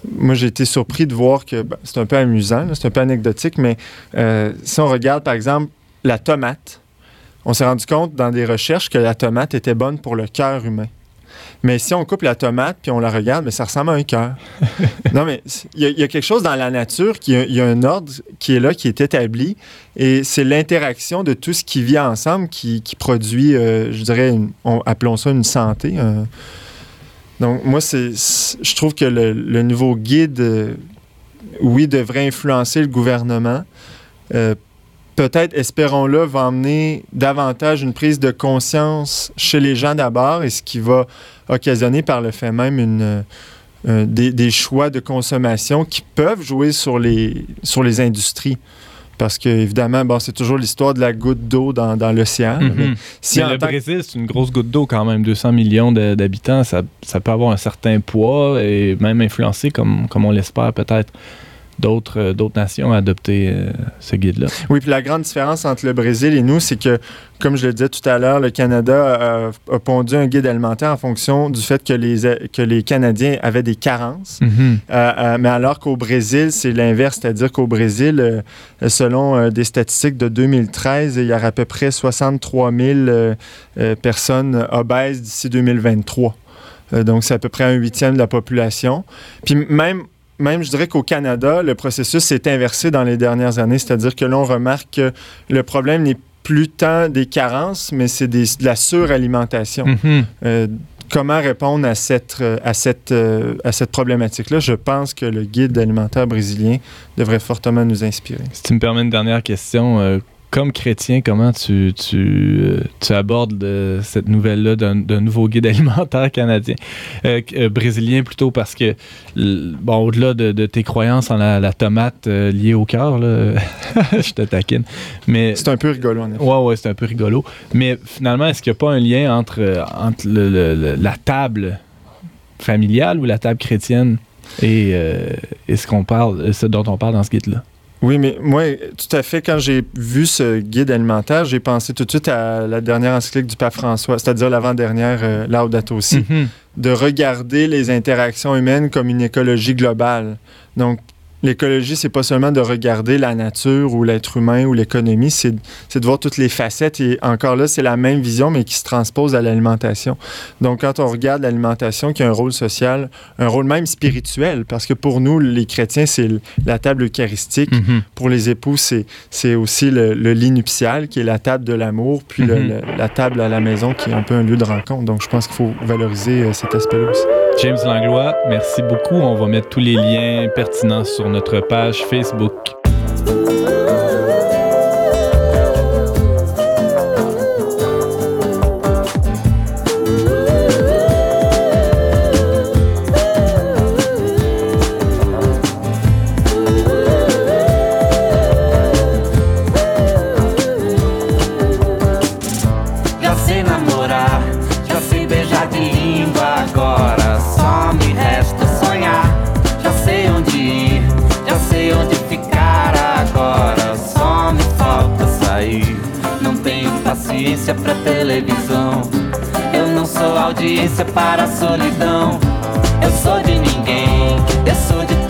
moi, j'ai été surpris de voir que ben, c'est un peu amusant, c'est un peu anecdotique, mais euh, si on regarde par exemple la tomate, on s'est rendu compte dans des recherches que la tomate était bonne pour le cœur humain. Mais si on coupe la tomate puis on la regarde, mais ça ressemble à un cœur. non, mais il y, a- il y a quelque chose dans la nature, qui a- il y a un ordre qui est là, qui est établi, et c'est l'interaction de tout ce qui vit ensemble qui, qui produit, euh, je dirais, une- on- appelons ça une santé. euh. Donc, moi, c'est, c'est- je trouve que le, le nouveau guide, euh, oui, devrait influencer le gouvernement. Peut-être, espérons-le, va amener davantage une prise de conscience chez les gens d'abord, et ce qui va occasionner par le fait même une, euh, des, des choix de consommation qui peuvent jouer sur les, sur les industries. Parce que, évidemment, bon, c'est toujours l'histoire de la goutte d'eau dans, dans l'océan.
Mhm.
Mais si
le Brésil, c'est une grosse goutte d'eau quand même, 200 millions d'habitants, ça, ça peut avoir un certain poids et même influencer, comme, comme on l'espère peut-être, d'autres euh, d'autres nations à adopter euh, ce guide-là.
Oui, puis la grande différence entre le Brésil et nous, c'est que, comme je le disais tout à l'heure, le Canada a, a pondu un guide alimentaire en fonction du fait que les, que les Canadiens avaient des carences. Euh, euh, mais alors qu'au Brésil, c'est l'inverse, c'est-à-dire qu'au Brésil, euh, selon euh, des statistiques de 2013, il y aura à peu près 63 000 euh, euh, personnes obèses d'ici 2023. Euh, donc, c'est à peu près un huitième de la population. Puis même, même je dirais qu'au Canada, le processus s'est inversé dans les dernières années, c'est-à-dire que l'on remarque que le problème n'est plus tant des carences, mais c'est de la suralimentation.
Mhm.
Euh, comment répondre à cette, euh, à cette, euh, à cette problématique-là? Je pense que le guide alimentaire brésilien devrait fortement nous inspirer.
Si tu me permets une dernière question, comme chrétien, comment tu, tu, euh, tu abordes le- cette nouvelle-là d'un nouveau guide alimentaire canadien, Euh, euh, brésilien plutôt, parce que, bon, au-delà de, de tes croyances en la, la tomate euh, liée au cœur, là, je te taquine, mais...
C'est un peu rigolo, en effet.
Ouais, ouais, c'est un peu rigolo. Mais finalement, est-ce qu'il n'y a pas un lien entre, euh, entre le- le- le- la table familiale ou la table chrétienne et, euh, et ce qu'on parle, ce dont on parle dans ce guide-là?
Oui, mais moi, tout à fait, quand j'ai vu ce guide alimentaire, j'ai pensé tout de suite à la dernière encyclique du pape François, c'est-à-dire l'avant-dernière euh, Laudato Si.
Mhm.
de regarder les interactions humaines comme une écologie globale. Donc, l'écologie, c'est pas seulement de regarder la nature ou l'être humain ou l'économie, c'est c'est de voir toutes les facettes. Et encore là, c'est la même vision, mais qui se transpose à l'alimentation. Donc, quand on regarde l'alimentation qui a un rôle social, un rôle même spirituel, parce que pour nous, les chrétiens, c'est la table eucharistique.
Mhm.
Pour les époux, c'est c'est aussi le, le lit nuptial, qui est la table de l'amour, puis
Mhm.
le- la table à la maison, qui est un peu un lieu de rencontre. Donc, je pense qu'il faut valoriser euh, cet aspect-là aussi.
James Langlois, merci beaucoup. On va mettre tous les liens pertinents sur notre page Facebook.
Paciência pra televisão. Eu não sou audiência.
audiência para a solidão. Eu sou de ninguém, eu sou de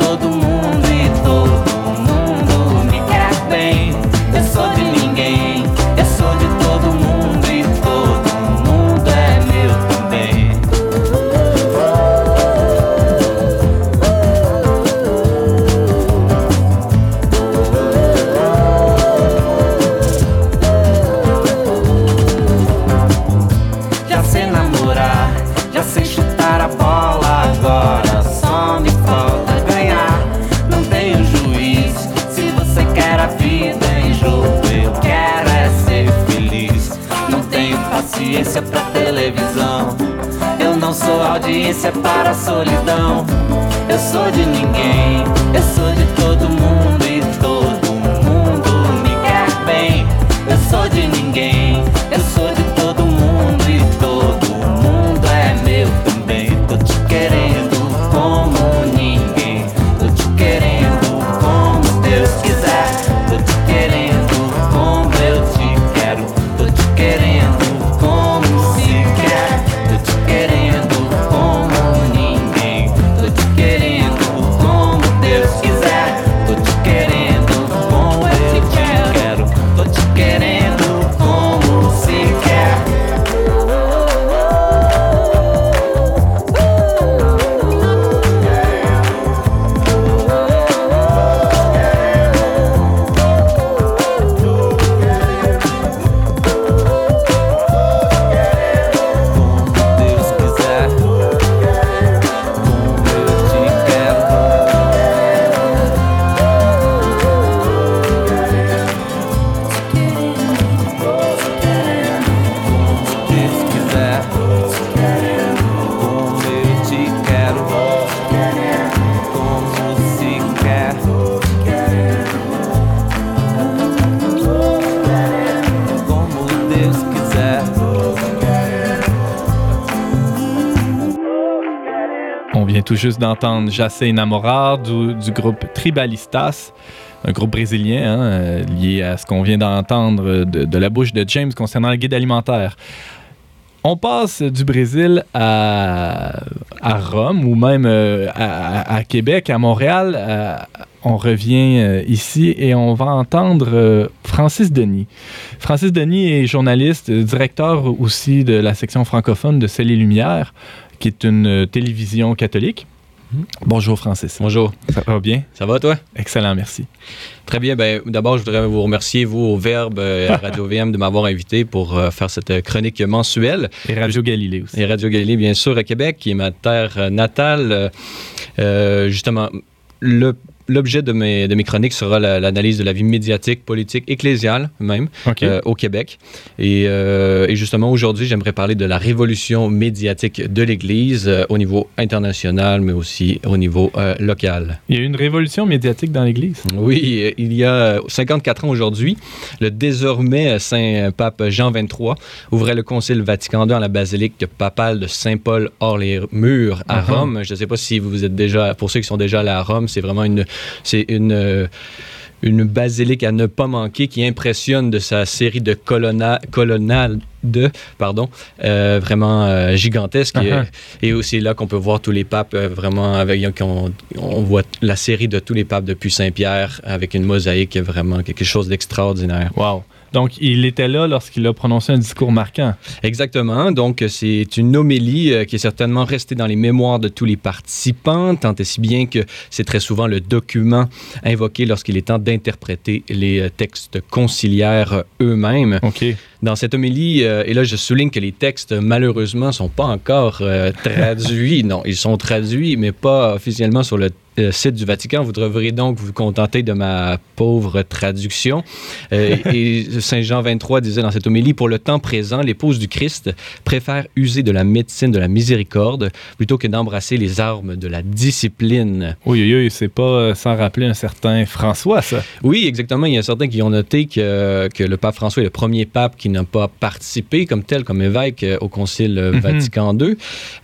juste d'entendre Jacé Namorar du, groupe Tribalistas, un groupe brésilien hein, euh, lié à ce qu'on vient d'entendre de, la bouche de James concernant le guide alimentaire. On passe du Brésil à, Rome ou même euh, à, Québec, à Montréal. Euh, on revient ici et on va entendre Francis Denis. Francis Denis est journaliste, directeur aussi de la section francophone de Celle et Lumière, qui est une télévision catholique. Bonjour Francis.
Bonjour,
Ça va bien?
ça va toi?
Excellent, merci.
Très bien. Ben, D'abord, je voudrais vous remercier, vous, au Verbe euh, à Radio VM, de m'avoir invité pour euh, faire cette euh, chronique mensuelle.
Et Radio Galilée aussi.
Et Radio Galilée, bien sûr, à Québec, qui est ma terre natale. Euh, justement, le- L'objet de mes, de mes chroniques sera la- l'analyse de la vie médiatique, politique, ecclésiale même, euh, au Québec. Et, euh, et justement, aujourd'hui, j'aimerais parler de la révolution médiatique de l'Église euh, au niveau international, mais aussi au niveau local.
Il y a eu une révolution médiatique dans l'Église.
Oui, il y a 54 ans aujourd'hui, le désormais Saint Pape Jean XXIII ouvrait le Concile Vatican II à la basilique papale de Saint-Paul hors les murs à. Rome. Je ne sais pas si vous êtes déjà, pour ceux qui sont déjà allés à Rome, c'est vraiment une, c'est une, euh, une basilique à ne pas manquer qui impressionne de sa série de colonna, colonnades, pardon, euh, vraiment euh, gigantesque. Et,
Uh-huh.
et aussi là qu'on peut voir tous les papes euh, vraiment avec on, on voit la série de tous les papes depuis Saint-Pierre avec une mosaïque vraiment quelque chose d'extraordinaire.
Wow. Donc, il était là lorsqu'il a prononcé un discours marquant.
Exactement. Donc c'est une homélie euh, qui est certainement restée dans les mémoires de tous les participants, tant et si bien que c'est très souvent le document invoqué lorsqu'il est temps d'interpréter les euh, textes conciliaires euh, eux-mêmes.
OK.
Dans cette homélie, euh, et là je souligne que les textes malheureusement sont pas encore euh, traduits. non, ils sont traduits, mais pas officiellement sur le site du Vatican. Vous devrez donc vous contenter de ma pauvre traduction. Euh, et Saint Jean 23 disait dans cette homélie, pour le temps présent, l'épouse du Christ préfère user de la médecine de la miséricorde plutôt que d'embrasser les armes de la discipline.
Oui, oui, oui, c'est pas euh, sans rappeler un certain François, ça.
Oui, exactement. Il y a certains qui ont noté que, que le pape François est le premier pape qui n'a pas participé comme tel, comme évêque euh, au Concile euh,
Mhm.
Vatican II.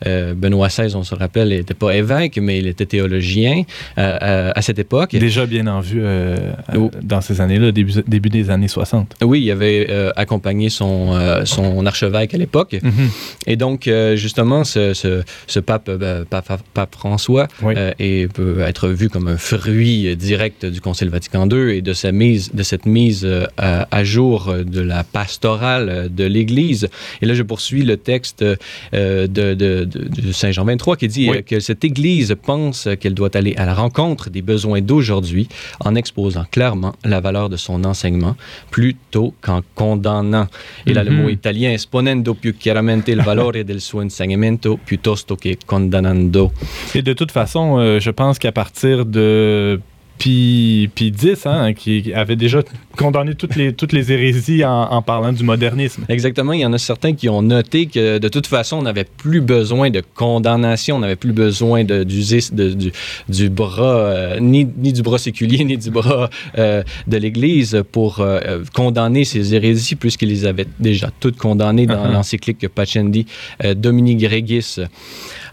Euh, Benoît XVI, on se rappelle, n'était pas évêque, mais il était théologien euh, euh, à cette époque.
Déjà bien en vue euh,
Oh.
dans ces années-là, début, début des années 60.
Oui, il avait accompagné son, son archevêque à l'époque.
Mhm.
Et donc, justement, ce, ce- ce pape, pape, pape François
Oui.
et peut être vu comme un fruit direct du Concile Vatican II et de, sa mise, de cette mise à, à jour de la pastorale de l'Église. Et là, je poursuis le texte de, de- Saint Jean 23 qui dit
Oui.
que cette Église pense qu'elle doit aller à la rencontre des besoins d'aujourd'hui en exposant clairement la valeur de son enseignement plutôt qu'en condamnant. Et là, le
Mhm.
mot italien, esponendo più chiaramente il valore del suo insegnamento piuttosto che condannando.
Et de toute façon, euh, je pense qu'à partir de Pie, Pie X, hein, qui avait déjà condamné toutes les, toutes les hérésies en, en parlant du modernisme.
Exactement, il y en a certains qui ont noté que de toute façon, on n'avait plus besoin de condamnation, on n'avait plus besoin de- d'user de- du, du bras, euh, ni, ni du bras séculier, ni du bras euh, de l'Église pour euh, condamner ces hérésies, puisqu'ils les avaient déjà toutes condamnées dans
Uh-huh.
l'encyclique Pacendi euh, Domini Gregis.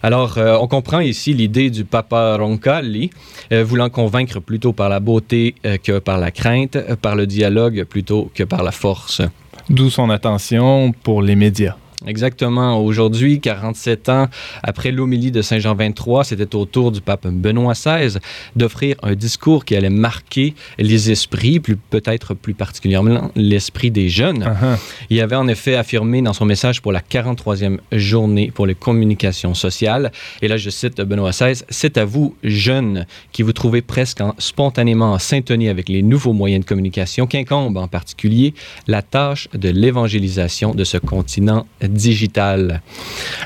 Alors, euh, on comprend ici l'idée du Papa Roncalli, euh, voulant convaincre plutôt par la beauté euh, que par la crainte, par le dialogue plutôt que par la force.
D'où son attention pour les médias.
Exactement. Aujourd'hui, 47 ans après l'homélie de Saint Jean 23, c'était au tour du pape Benoît XVI d'offrir un discours qui allait marquer les esprits, plus peut-être plus particulièrement l'esprit des jeunes.
Uh-huh.
Il avait en effet affirmé dans son message pour la 43e journée pour les communications sociales, et là je cite Benoît XVI, C'est à vous, jeunes, qui vous trouvez presque en- spontanément en syntonie avec les nouveaux moyens de communication, qu'incombe en particulier la tâche de l'évangélisation de ce continent digital.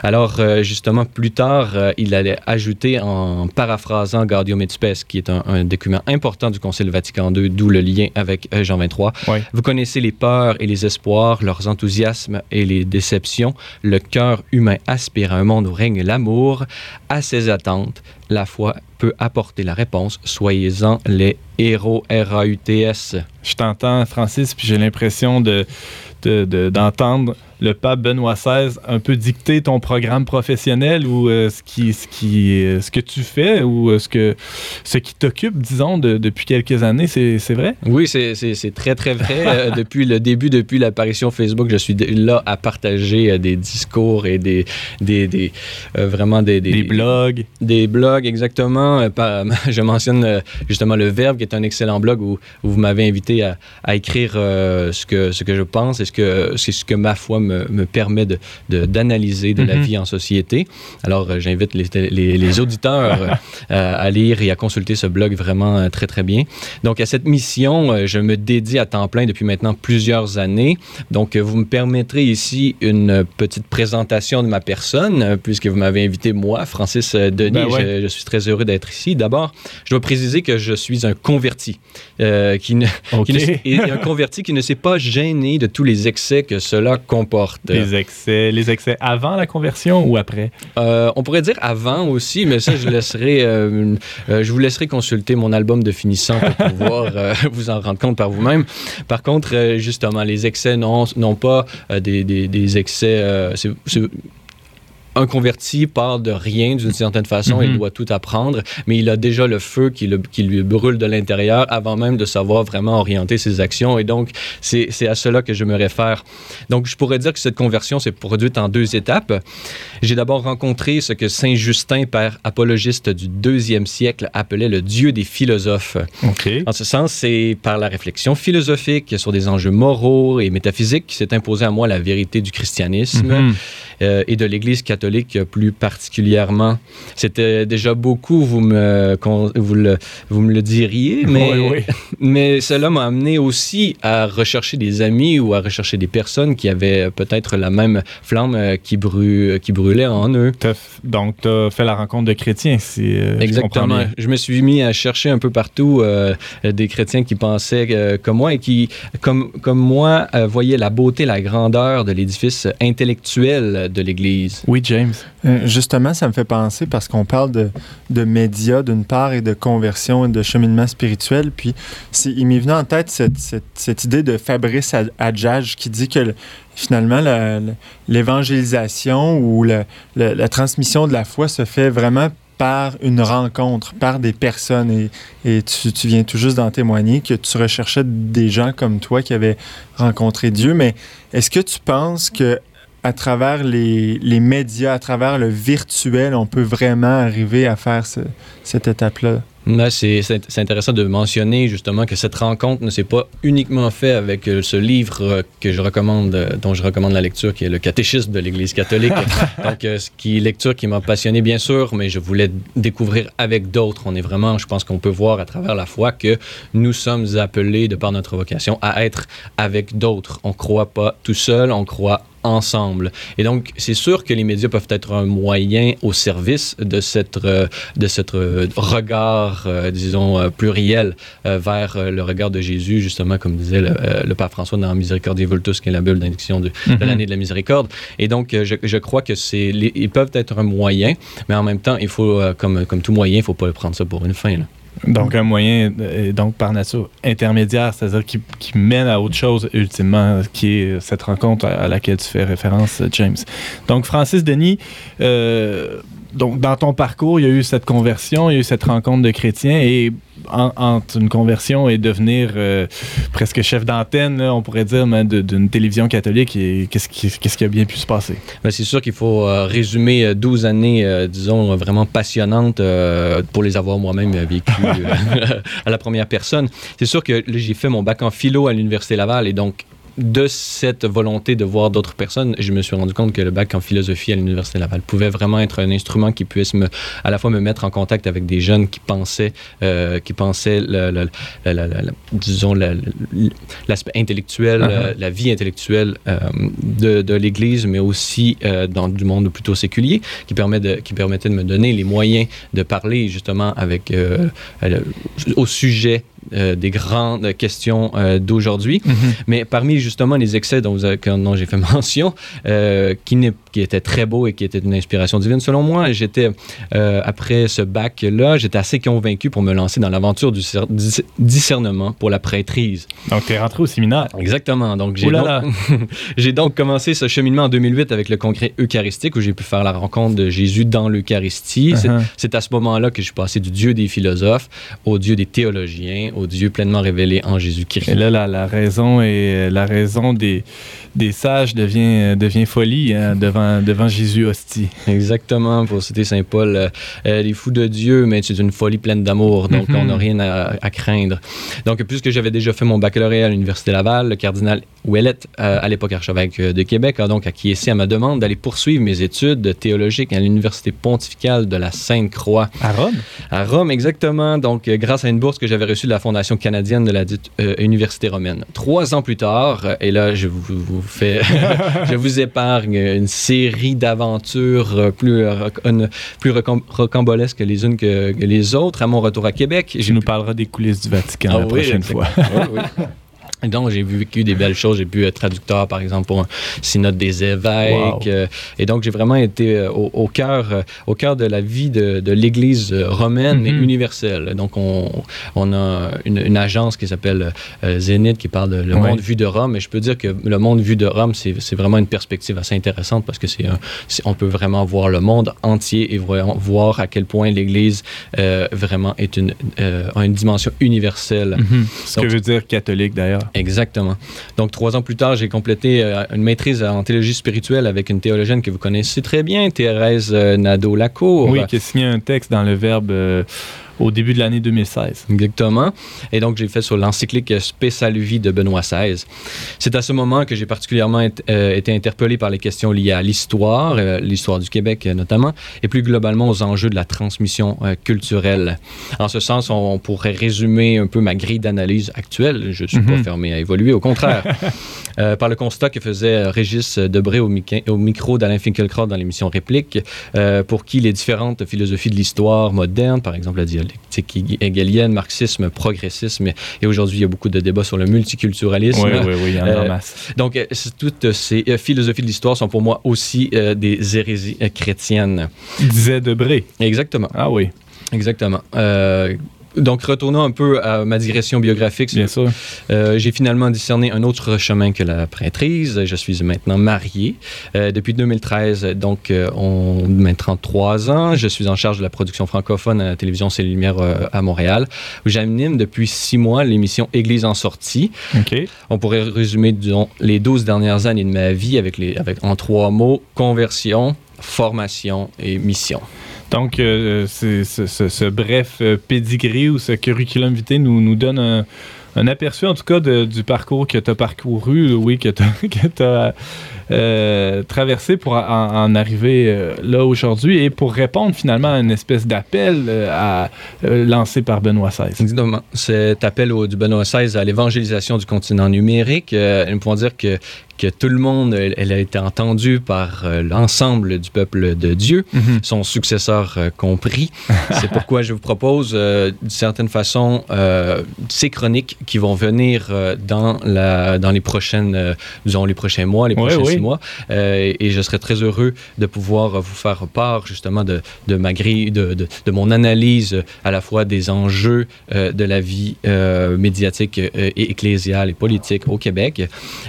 Alors euh, justement, plus tard, euh, il allait ajouter en paraphrasant Gaudium et Spes, qui est un, un document important du Concile Vatican II, d'où le lien avec euh, Jean 23,
Oui.
vous connaissez les peurs et les espoirs, leurs enthousiasmes et les déceptions. Le cœur humain aspire à un monde où règne l'amour. À ces attentes, la foi peut apporter la réponse. Soyez-en les héros R-A-U-T-S.
Je t'entends, Francis, puis j'ai l'impression de, de- de- d'entendre le pape Benoît XVI un peu dicter ton programme professionnel ou euh, ce, qui, ce, qui, euh, ce que tu fais ou euh, ce, que, ce qui t'occupe, disons, de- depuis quelques années. C'est, vrai?
Oui, c'est- très, très vrai. Depuis le début, depuis l'apparition Facebook, je suis là à partager des discours et des, des, des, vraiment des,
Des blogs.
Des blogs, exactement. Par- je mentionne justement Le Verbe, qui est un excellent blog où, où vous m'avez invité à, à écrire ce, que, ce que je pense et ce que, ce que ma foi me, me permet de, de- d'analyser de, la
Mhm.
vie en société. Alors, euh, j'invite les, les, les auditeurs euh, à, lire et à consulter ce blog vraiment euh, très, très bien. Donc, à cette mission, je me dédie à temps plein depuis maintenant plusieurs années. Donc, vous me permettrez ici une petite présentation de ma personne, puisque vous m'avez invité, moi, Francis Denis.
Ben ouais.
je, je suis très heureux d'être ici. D'abord, je dois préciser que je suis un converti, euh, qui ne,
OK.
qui ne- et un converti qui ne s'est pas gêné de tous les excès que cela comporte.
Les excès, les excès avant la conversion ou après?
Euh, on pourrait dire avant aussi, mais ça, je laisserai, euh, euh, je vous laisserai consulter mon album de finissant pour pouvoir vous en rendre compte par vous-même. Par contre, justement, les excès non, non pas des, des- des excès. Un converti part de rien d'une certaine façon,
Mhm.
il doit tout apprendre, mais il a déjà le feu qui, le- qui lui brûle de l'intérieur avant même de savoir vraiment orienter ses actions. Et donc, c'est à cela que je me réfère. Donc, je pourrais dire que cette conversion s'est produite en deux étapes. J'ai d'abord rencontré ce que Saint Justin, père apologiste du deuxième siècle, appelait le Dieu des philosophes. En ce sens, c'est par la réflexion philosophique sur des enjeux moraux et métaphysiques qui s'est imposé à moi la vérité du christianisme
Mhm.
Euh, et de l'Église catholique plus particulièrement. C'était déjà beaucoup, vous me, vous le, vous me le diriez, mais,
Oui, oui.
mais cela m'a amené aussi à rechercher des amis ou à rechercher des personnes qui avaient peut-être la même flamme euh, qui, brûlait en eux.
Donc, tu as fait la rencontre de chrétiens, si euh,
Exactement. Je me suis mis à chercher un peu partout euh, des chrétiens qui pensaient comme moi et qui, comme, comme moi, voyaient la beauté, la grandeur de l'édifice intellectuel de l'Église.
Oui. James?
Euh, justement, ça me fait penser parce qu'on parle de, de médias d'une part et de conversion et de cheminement spirituel. Puis il m'est venu en tête cette, cette- cette idée de Fabrice Ad- Adjage qui dit que le- finalement l'évangélisation ou la, la- la transmission de la foi se fait vraiment par une rencontre, par des personnes. Et, et tu, tu viens tout juste d'en témoigner que tu recherchais des gens comme toi qui avaient rencontré Dieu. Mais est-ce que tu penses que à travers les, les médias, à travers le virtuel, on peut vraiment arriver à faire ce- cette étape-là?
Là, c'est intéressant de mentionner justement que cette rencontre ne s'est pas uniquement fait avec euh, ce livre euh, que je recommande, euh, dont je recommande la lecture, qui est le Catéchisme de l'Église catholique. Donc, ce qui lecture qui m'a passionné bien sûr, mais je voulais découvrir avec d'autres. On est vraiment, je pense qu'on peut voir à travers la foi que nous sommes appelés de par notre vocation à être avec d'autres. On croit pas tout seul, on croit ensemble. Et donc, c'est sûr que les médias peuvent être un moyen au service de cette, euh, de cette euh, regard, euh, disons, pluriel vers le regard de Jésus, justement, comme disait le, le Pape François dans Misericordiae Vultus, qui est la bulle d'indiction de, de l'année de la miséricorde. Et donc, je, je crois que c'est, ils peuvent être un moyen, mais en même temps, il faut, comme, comme tout moyen, il ne faut pas prendre ça pour une fin. là.
Donc, un moyen, euh, donc par nature, intermédiaire, c'est-à-dire qui, mène à autre chose, ultimement, qui est cette rencontre à, à laquelle tu fais référence, euh, James. Donc, Francis Denis, euh, donc, dans ton parcours, il y a eu cette conversion, il y a eu cette rencontre de chrétiens, et en- entre une conversion et devenir euh, presque chef d'antenne, on pourrait dire, d'une télévision catholique, et qu'est-ce qui, qu'est-ce qui a bien pu se passer?
Ben, c'est sûr qu'il faut euh, résumer euh, 12 années, euh, disons, euh, vraiment passionnantes pour les avoir moi-même vécues à la première personne. C'est sûr que là, j'ai fait mon bac en philo à l'Université Laval et donc de cette volonté de voir d'autres personnes, je me suis rendu compte que le bac en philosophie à l'Université Laval pouvait vraiment être un instrument qui puisse me, à la fois me mettre en contact avec des jeunes qui pensaient, euh, qui pensaient, le- le- le- disons, l'aspect intellectuel,
Uh-huh.
euh, la vie intellectuelle euh, de, de l'Église, mais aussi euh, dans du monde plutôt séculier, qui, permet de, qui permettait de me donner les moyens de parler justement avec, au sujet euh, des grandes questions euh, d'aujourd'hui. Mais parmi justement les excès dont, j'ai fait mention, euh, qui, qui étaient très beaux et qui étaient une inspiration divine selon moi, j'étais, après ce bac-là, j'étais assez convaincu pour me lancer dans l'aventure du cer- dis- discernement pour la prêtrise.
Donc, tu es rentré au séminaire.
Exactement. Donc, j'ai donc,
là.
j'ai donc commencé ce cheminement en 2008 avec le congrès eucharistique où j'ai pu faire la rencontre de Jésus dans l'Eucharistie.
Uh-huh.
C'est à ce moment-là que je suis passé du Dieu des philosophes au Dieu des théologiens, au Dieu pleinement révélé en Jésus-Christ.
Et là, la, la raison et la raison des, des sages devient, devient folie hein, devant, devant Jésus hostie.
Exactement, pour citer Saint Paul, euh, euh, les fous de Dieu, mais c'est une folie pleine d'amour, donc
Mhm.
on n'a rien à, à craindre. Donc, puisque j'avais déjà fait mon baccalauréat à l'Université Laval, le cardinal Ouellet, euh, à l'époque archevêque euh, de Québec, a donc acquiescé à ma demande d'aller poursuivre mes études théologiques à l'Université pontificale de la Sainte-Croix.
À Rome?
À Rome, exactement. Donc, euh, grâce à une bourse que j'avais reçue de la Fondation canadienne de la dite euh, Université romaine. Trois ans plus tard, euh, et là, je vous, vous fais, je vous épargne une série d'aventures euh, plus, euh, plus rocam- rocambolesques les unes que, que les autres. À mon retour à Québec,
Tu nous parleras des coulisses du Vatican
Ah
la
oui,
prochaine fois.
Oui, oui. Donc, j'ai vécu des belles choses. J'ai pu être traducteur, par exemple, pour un synode des évêques.
Wow.
Euh, et donc, j'ai vraiment été euh, au, au cœur, euh, au cœur de la vie de, de l'Église euh, romaine, mais
Mhm.
universelle. Donc, on, on a une, une agence qui s'appelle euh, Zénith, qui parle de le
Ouais.
monde vu de Rome. Et je peux dire que le monde vu de Rome, c'est vraiment une perspective assez intéressante parce que c'est on peut vraiment voir le monde entier et voir à quel point l'Église euh, vraiment est une, euh, a une dimension universelle.
Mhm. Ce que
Donc-
veut dire catholique d'ailleurs.
Exactement. Donc, trois ans plus tard, j'ai complété euh, une maîtrise en théologie spirituelle avec une théologienne que vous connaissez très bien, Thérèse euh, Nadeau-Lacour.
Oui, qui a signé un texte dans le Verbe euh, au début de l'année 2016.
Exactement. Et donc, j'ai fait sur l'encyclique Spécial-Vie de Benoît XVI. C'est à ce moment que j'ai particulièrement été, euh, été interpellé par les questions liées à l'histoire, euh, l'histoire du Québec euh, notamment, et plus globalement aux enjeux de la transmission culturelle. En ce sens, on, on pourrait résumer un peu ma grille d'analyse actuelle. Je ne suis pas
Mhm.
fermé à évoluer, au contraire. Par le constat que faisait Régis Debré au, micro d'Alain Finkielkraut dans l'émission Réplique, pour qui les différentes philosophies de l'histoire moderne, par exemple la, dia- dialectique hegelienne, marxisme, progressisme. Et aujourd'hui, il y a beaucoup de débats sur le multiculturalisme.
Oui, oui, oui, il y en a en
Euh,
masse.
Donc, euh, toutes ces euh, philosophies de l'histoire sont pour moi aussi des hérésies chrétiennes.
Disait Debré.
Exactement.
Ah oui,
Exactement. Euh, donc, retournons un peu à ma digression biographique.
bien sûr.
Euh, j'ai finalement discerné un autre chemin que la prêtrise. Je suis maintenant marié euh, depuis 2013, donc euh, on met 33 ans. Je suis en charge de la production francophone à la télévision C'est les Lumières euh, à Montréal, où j'anime depuis six mois l'émission Église en sortie. On pourrait résumer, disons, les 12 dernières années de ma vie avec les, avec, en trois mots, conversion, formation et mission.
Donc, euh, ce, bref euh, pedigree ou ce curriculum vitae nous, nous donne un, aperçu, en tout cas, de- du parcours que tu as parcouru, oui, que tu as traversé pour en, arriver euh, là aujourd'hui et pour répondre finalement à une espèce d'appel euh, euh, lancé par Benoît XVI.
Exactement. Cet appel au, du Benoît XVI à l'évangélisation du continent numérique, euh, nous pouvons dire que, que tout le monde, elle, elle a été entendue par euh, l'ensemble du peuple de Dieu,
Mhm.
son successeur euh, compris. C'est pourquoi je vous propose, euh, d'une certaine façon, ces chroniques qui vont venir dans, la, dans les prochaines, disons, les prochains mois, les
Oui,
prochains
oui.
six mois. Et je serais très heureux de pouvoir vous faire part, justement, de, de ma grille, de, de, de mon analyse à la fois des enjeux de la vie médiatique et ecclésiale et politique au Québec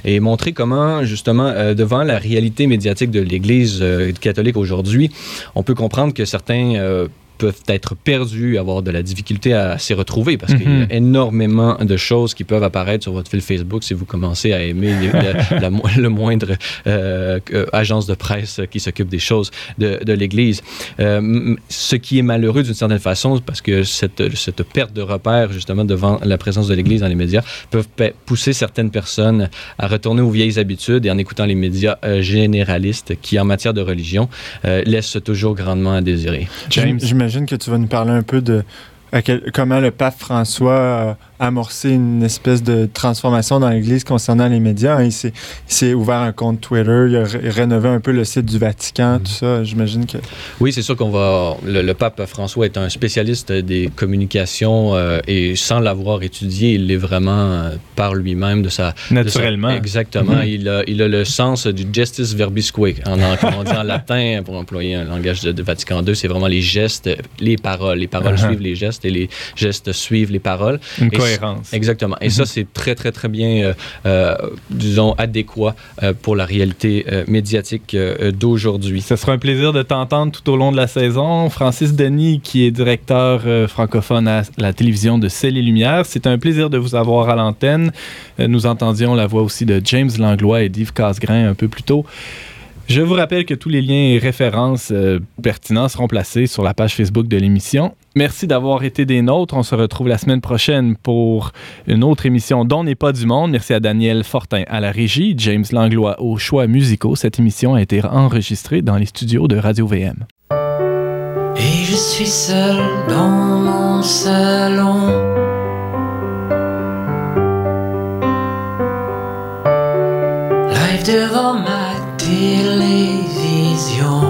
et montrer comment, justement, euh, devant la réalité médiatique de l'Église euh, catholique aujourd'hui, on peut comprendre que certains euh, peuvent être perdus, avoir de la difficulté à s'y retrouver parce qu'il y
Mhm.
a énormément de choses qui peuvent apparaître sur votre fil Facebook si vous commencez à aimer les- la- le moindre euh, que- agence de presse qui s'occupe des choses de, de l'Église. Euh, ce qui est malheureux d'une certaine façon parce que cette, cette perte de repère justement devant la présence de l'Église dans les médias peuvent pe- pousser certaines personnes à retourner aux vieilles habitudes et en écoutant les médias euh, généralistes qui en matière de religion euh, laissent toujours grandement à désirer.
James.
J'im- J'imagine que tu vas nous parler un peu de à quel- comment le pape François a amorcé une espèce de transformation dans l'Église concernant les médias. hein? Il s'est- il s'est ouvert un compte Twitter, il a ré- rénové un peu le site du Vatican, tout ça. J'imagine que...
Oui, c'est sûr qu'on va. Le, le pape François est un spécialiste des communications euh, et sans l'avoir étudié, il l'est vraiment euh, par lui-même de sa. de sa-
Naturellement.
exactement.
Mhm.
il, a, il a le sens du gestis verbisque, en, en, dit en latin, pour employer un langage de, de Vatican II. C'est vraiment les gestes, les paroles. Les paroles
Uh-huh.
suivent les gestes et les gestes suivent les paroles.
Une
Et
cohérence.
Exactement. Et
Mhm.
ça, c'est très, très, très bien, euh, euh, disons, adéquat euh, pour la réalité médiatique d'aujourd'hui.
Ce sera un plaisir de t'entendre tout au long de la saison. Francis Denis, qui est directeur francophone à la télévision de Celles et Lumières, c'est un plaisir de vous avoir à l'antenne. Nous entendions la voix aussi de James Langlois et d'Yves Casgrain un peu plus tôt. Je vous rappelle que tous les liens et références euh, pertinents seront placés sur la page Facebook de l'émission. Merci d'avoir été des nôtres. On se retrouve la semaine prochaine pour une autre émission dont n'est pas du monde. Merci à Daniel Fortin à la régie, James Langlois aux choix musicaux. Cette émission a été enregistrée dans les studios de Radio VM.
Et je suis seul dans mon salon. Live télévision.